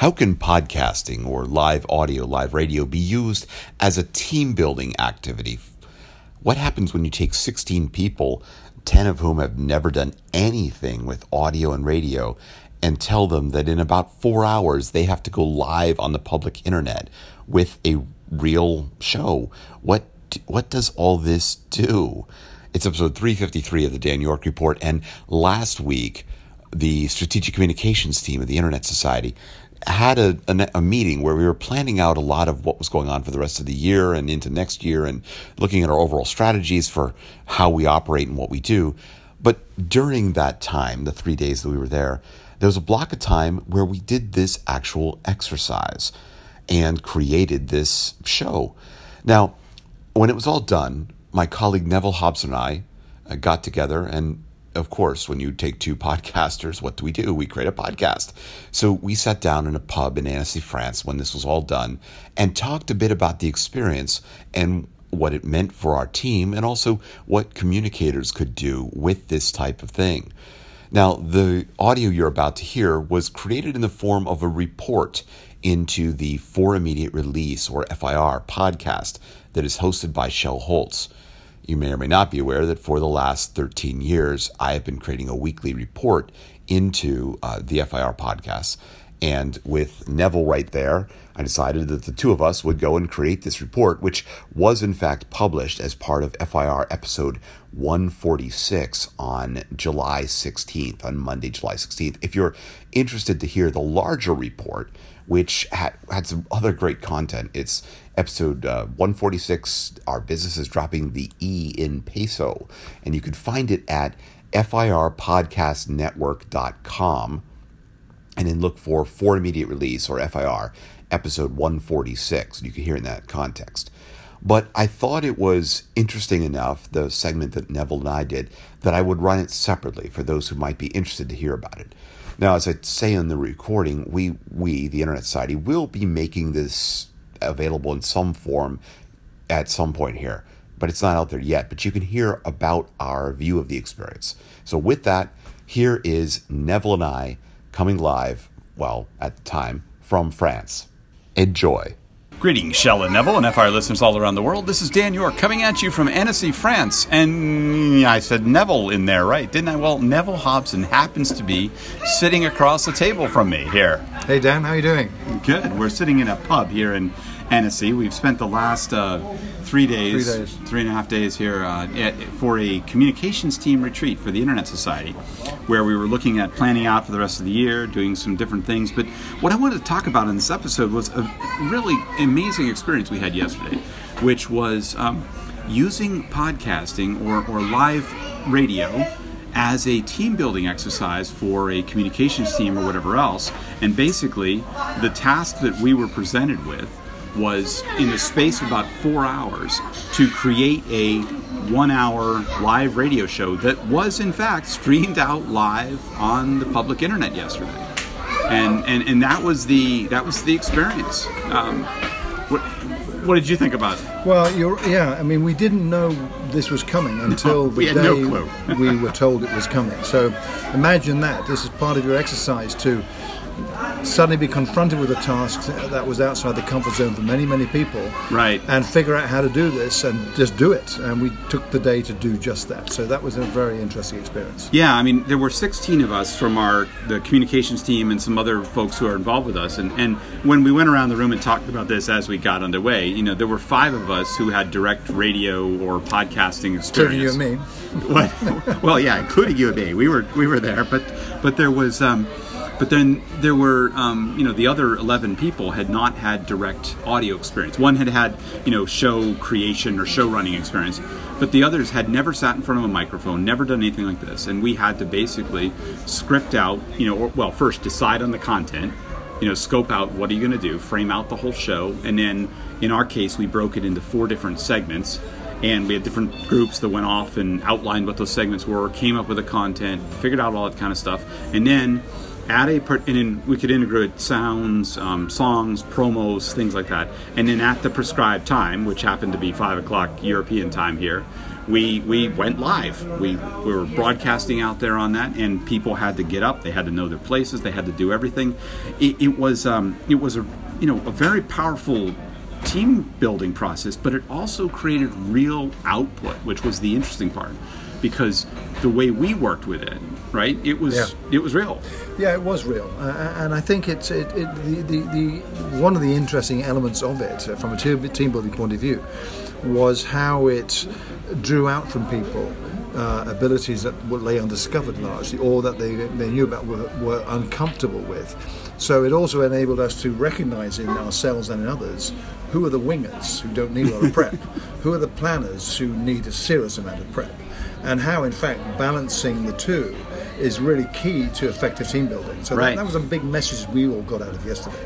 How can podcasting or live audio, live radio be used as a team building activity? What happens when you take 16 people, 10 of whom have never done anything with audio and radio, and tell them that in about four hours they have to go live on the public internet with a real show? What, what does all this do? It's episode 353 of the Dan York Report, and last week, the strategic communications team of the Internet Society had a, a, a, meeting where we were planning out a lot of what was going on for the rest of the year and into next year and looking at our overall strategies for how we operate and what we do. But during that time, the three days that we were there, there was a block of time where we did this actual exercise and created this show. Now, when it was all done, my colleague Neville Hobson and I uh, got together and of course, when you take two podcasters, what do we do? We create a podcast. So we sat down in a pub in Annecy, France, when this was all done, and talked a bit about the experience and what it meant for our team, and also what communicators could do with this type of thing. Now, the audio you're about to hear was created in the form of a report into the For Immediate Release, or FIR, podcast that is hosted by Shel Holtz. You may or may not be aware that for the last 13 years, I have been creating a weekly report into uh, the FIR podcasts. And with Neville right there, I decided that the two of us would go and create this report, which was in fact published as part of FIR episode 146 on July 16th, on Monday, July 16th. If you're interested to hear the larger report, which had, had some other great content, it's episode uh, 146. Our business is dropping the E in peso, and you can find it at firpodcastnetwork.com and then look for For Immediate Release or FIR episode 146. You can hear in that context. But I thought it was interesting enough, the segment that Neville and I did, that I would run it separately for those who might be interested to hear about it. Now, as I say in the recording, we, we, the Internet Society, will be making this available in some form at some point here, but it's not out there yet. But you can hear about our view of the experience. So, with that, here is Neville and I coming live, well, at the time, from France. Enjoy. Greetings, Shel and Neville, and FIR listeners all around the world. This is Dan York coming at you from Annecy, France. And I said Neville in there, right? Didn't I? Well, Neville Hobson happens to be sitting across the table from me here. Hey, Dan, how are you doing? Good. We're sitting in a pub here in Annecy. We've spent the last uh, three days, three days, three and a half days here uh, at, for a communications team retreat for the Internet Society, where we were looking at planning out for the rest of the year, doing some different things. But what I wanted to talk about in this episode was a really amazing experience we had yesterday, which was um, using podcasting or, or live radio as a team building exercise for a communications team or whatever else. And basically, the task that we were presented with was in the space of about four hours to create a one hour live radio show that was in fact streamed out live on the public internet yesterday and and, and that was the that was the experience um, what, what did you think about it? Well, yeah, I mean, we didn't know this was coming until no, the day no we were told it was coming. So imagine that. This is part of your exercise to suddenly be confronted with a task that was outside the comfort zone for many, many people. Right. And figure out how to do this and just do it. And we took the day to do just that. So that was a very interesting experience. Yeah, I mean, there were 16 of us from our the communications team and some other folks who are involved with us. And, and when we went around the room and talked about this as we got underway, you know, there were five of us who had direct radio or podcasting experience. Including you and me. well, yeah, including you and me. We were we were there, but but there was. Um, but then there were, um, you know, the other 11 people had not had direct audio experience. One had had, you know, show creation or show running experience, but the others had never sat in front of a microphone, never done anything like this. And we had to basically script out, you know, or, well, first decide on the content, you know, scope out what are you going to do, frame out the whole show, and then in our case, we broke it into four different segments and we had different groups that went off and outlined what those segments were, came up with the content, figured out all that kind of stuff, and then add a and then we could integrate sounds, um, songs, promos, things like that. And then at the prescribed time, which happened to be five o'clock European time here, we we went live. We, we were broadcasting out there on that, and people had to get up. They had to know their places. They had to do everything. It, it was um, it was a you know a very powerful team building process, but it also created real output, which was the interesting part, because the way we worked with it, right? It was Yeah. it was real. Yeah, it was real, uh, and I think it's it, it, the, the, the one of the interesting elements of it, uh, from a team team building point of view, was how it drew out from people uh, abilities that lay undiscovered largely, or that they they knew about were, were uncomfortable with. So it also enabled us to recognise in ourselves and in others who are the wingers who don't need a lot of prep, who are the planners who need a serious amount of prep, and how in fact balancing the two is really key to effective team building. So Right. that, that was a big message we all got out of yesterday.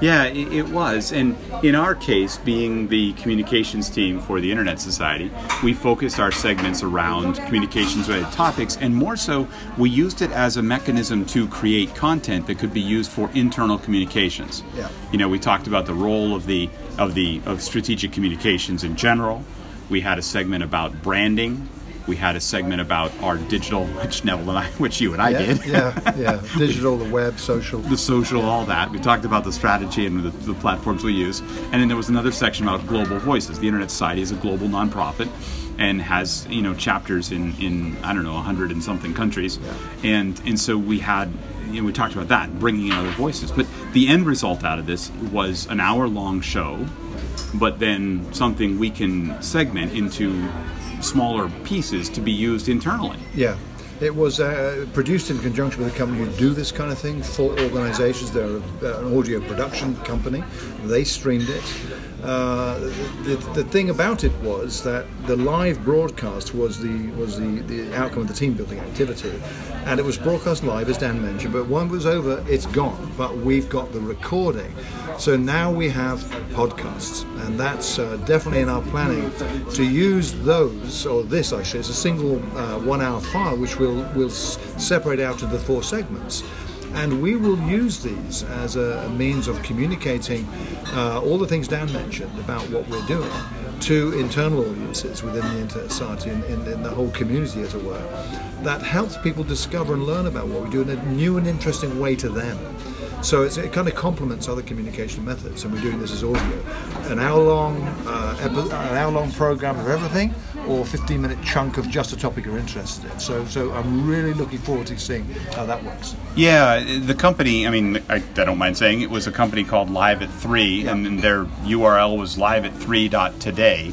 Yeah, it, it was. And in our case, being the communications team for the Internet Society, we focused our segments around communications related topics, and more so, we used it as a mechanism to create content that could be used for internal communications. Yeah. You know, we talked about the role of the of the of strategic communications in general. We had a segment about branding. We had a segment about our digital, which Neville and I, which you and I yeah, did yeah, yeah. Digital, the web, social. the social, all that. We talked about the strategy and the, the platforms we use. And then there was another section about global voices. The Internet Society is a global nonprofit and has you know chapters in, in I don't know hundred and something countries, and and so we had you know, we talked about that bringing in other voices. But the end result out of this was an hour long show, but then something we can segment into smaller pieces to be used internally. Yeah. It was uh, produced in conjunction with a company who do this kind of thing for organizations. They're an audio production company. They streamed it. Uh, the, the thing about it was that the live broadcast was the was the, the outcome of the team building activity, and it was broadcast live as Dan mentioned. But when it was over, it's gone. But we've got the recording, so now we have podcasts, and that's uh, definitely in our planning to use those or this. actually. It's a single uh, one-hour file which we'll we'll s- separate out into four segments and we will use these as a, a means of communicating uh, all the things Dan mentioned about what we're doing to internal audiences within the Internet Society and in, in the whole community, as it were. That helps people discover and learn about what we do in a new and interesting way to them. So it kind of complements other communication methods, and we're doing this as audio. An hour-long, uh, epi- an hour-long program of everything, or 15-minute chunk of just a topic you're interested in. So, so I'm really looking forward to seeing how that works. Yeah, the company, I mean, I, I don't mind saying it was a company called Live at 3, and their URL was live at 3.today.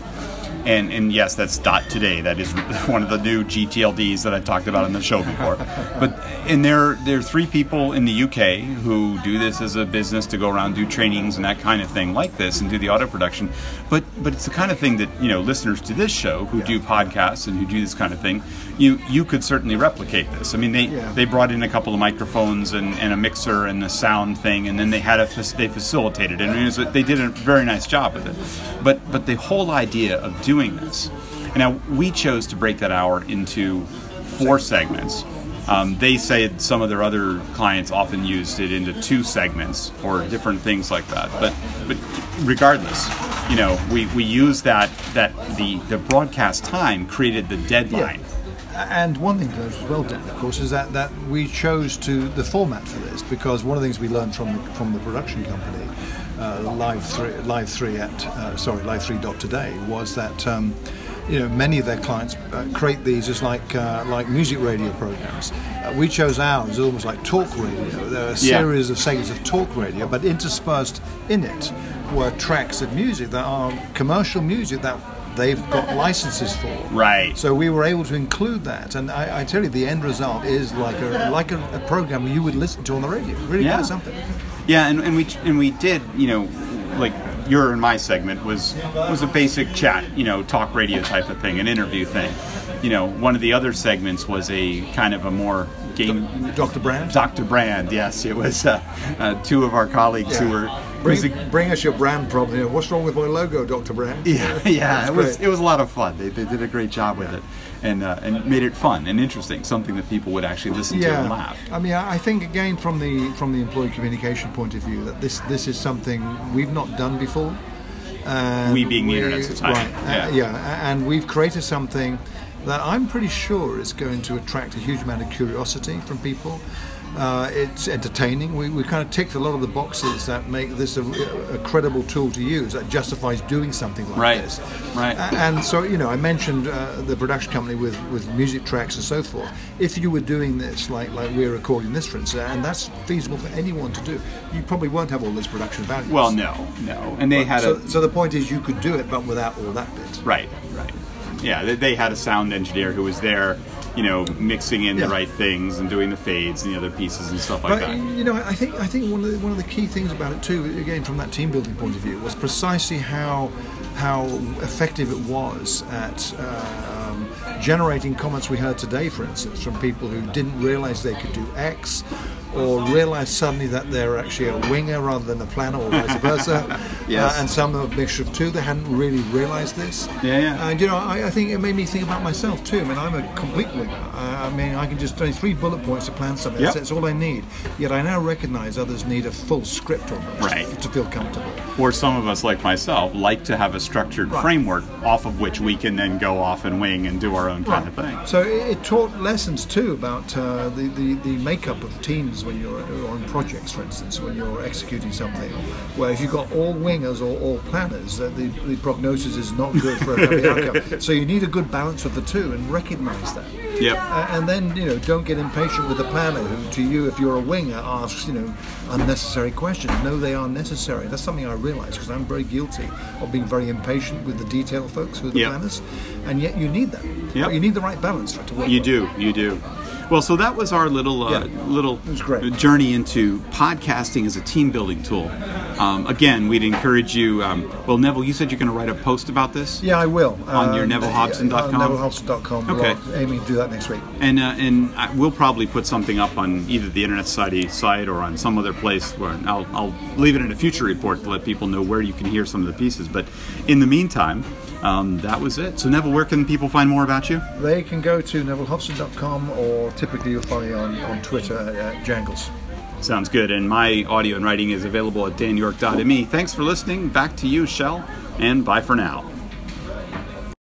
And, and yes, that's dot today. That is one of the new GTLDs that I talked about on the show before. But and there there are three people in the UK who do this as a business to go around do trainings and that kind of thing like this and do the auto production. But but it's the kind of thing that you know listeners to this show who do podcasts and who do this kind of thing, you you could certainly replicate this. I mean they Yeah. they brought in a couple of microphones and, and a mixer and a sound thing, and then they had a they facilitated it. And it was, they did a very nice job with it. But but the whole idea of doing this, and now we chose to break that hour into four segments. Um, they say some of their other clients often used it into two segments or different things like that. But but regardless, you know, we, we use that that the the broadcast time created the deadline. And one thing as well, Dan, of course, is that, that we chose to the format for this because one of the things we learned from the, from the production company, uh, Live Three, Live Three at uh, sorry, Live Three Dot Today, was that um, you know many of their clients uh, create these as like uh, like music radio programs. Uh, we chose ours almost like talk radio. There are a Yeah. series of segments of talk radio, but interspersed in it were tracks of music that are commercial music that they've got licenses for. Right. So we were able to include that, and I, I tell you, the end result is like a like a, a program you would listen to on the radio. Really Yeah. something. Yeah, and, and we and we did, you know, like your and my segment was was a basic chat, you know, talk radio type of thing, an interview thing. You know, one of the other segments was a kind of a more game. Dr. Brand? Dr. Brand, yes, it was uh, uh, two of our colleagues who were. Bring, music- bring us your brand problem. What's wrong with my logo, Dr. Brand? yeah, yeah, it was great. it was a lot of fun. They, they did a great job with it, and uh, and made it fun and interesting, something that people would actually listen to and laugh. I mean, I think again from the from the employee communication point of view that this this is something we've not done before, And We being the Internet Society. Right. Yeah. Uh, yeah. And we've created something that I'm pretty sure is going to attract a huge amount of curiosity from people. Uh, it's entertaining. We, we kind of ticked a lot of the boxes that make this a, a credible tool to use that justifies doing something like Right. this. Right. And so, you know, I mentioned uh, the production company with, with music tracks and so forth. If you were doing this like, like we're recording this, for instance, and that's feasible for anyone to do, you probably won't have all this production values. Well, no, no, and they had so, a so the point is, you could do it, but without all that bit. right, right. Yeah, they had a sound engineer who was there, you know, mixing in Yeah. the right things and doing the fades and the other pieces and stuff like But that. you know, I think I think one of the, one of the key things about it too, again from that team building point of view, was precisely how how effective it was at um, generating comments we heard today, for instance, from people who didn't realise they could do X. Or realize suddenly that they're actually a winger rather than a planner, or vice versa. Yes. Uh, and some of a mixture of two. They hadn't really realised this. Yeah, yeah. And you know, I, I think it made me think about myself too. I mean, I'm a complete winger. I, I mean, I can just do three bullet points to plan something. Yep. That's, all I need. Yet I now recognise others need a full script almost Right. to feel comfortable. Or some of us, like myself, like to have a structured Right. framework off of which we can then go off and wing and do our own kind of thing. So it, it taught lessons too about uh, the, the, the makeup of teams when you're on projects, for instance, when you're executing something. Where if you've got all wingers or all planners, uh, the, the prognosis is not good for a happy outcome. So you need a good balance of the two and recognise that. Yep. Uh, and then you know, don't get impatient with the planner who, to you, if you're a winger, asks you know unnecessary questions. No, they are necessary. That's something I realise because I'm very guilty of being very impatient with the detail folks, with the Yep. planners, and yet you need them. Yep. But you need the right balance for it to work. You well. do, you do. Well, so that was our little uh, Yeah. little journey into podcasting as a team building tool. Um, again, we'd encourage you. Um, well, Neville, you said you're going to write a post about this. Yeah, I will. On your Um, nevillehobson.com? on nevillehobson.com. Okay. We're aiming to do that next week. And uh, and I, we'll probably put something up on either the Internet Society site or on some other place where I'll, I'll leave it in a future report to let people know where you can hear some of the pieces. But in the meantime, um, that was it. So Neville, where can people find more about you? They can go to nevillehobson.com or typically you'll find me on, on Twitter at Jangles. Sounds good. And my audio and writing is available at danyork.me. Thanks for listening. Back to you, Shel, and bye for now.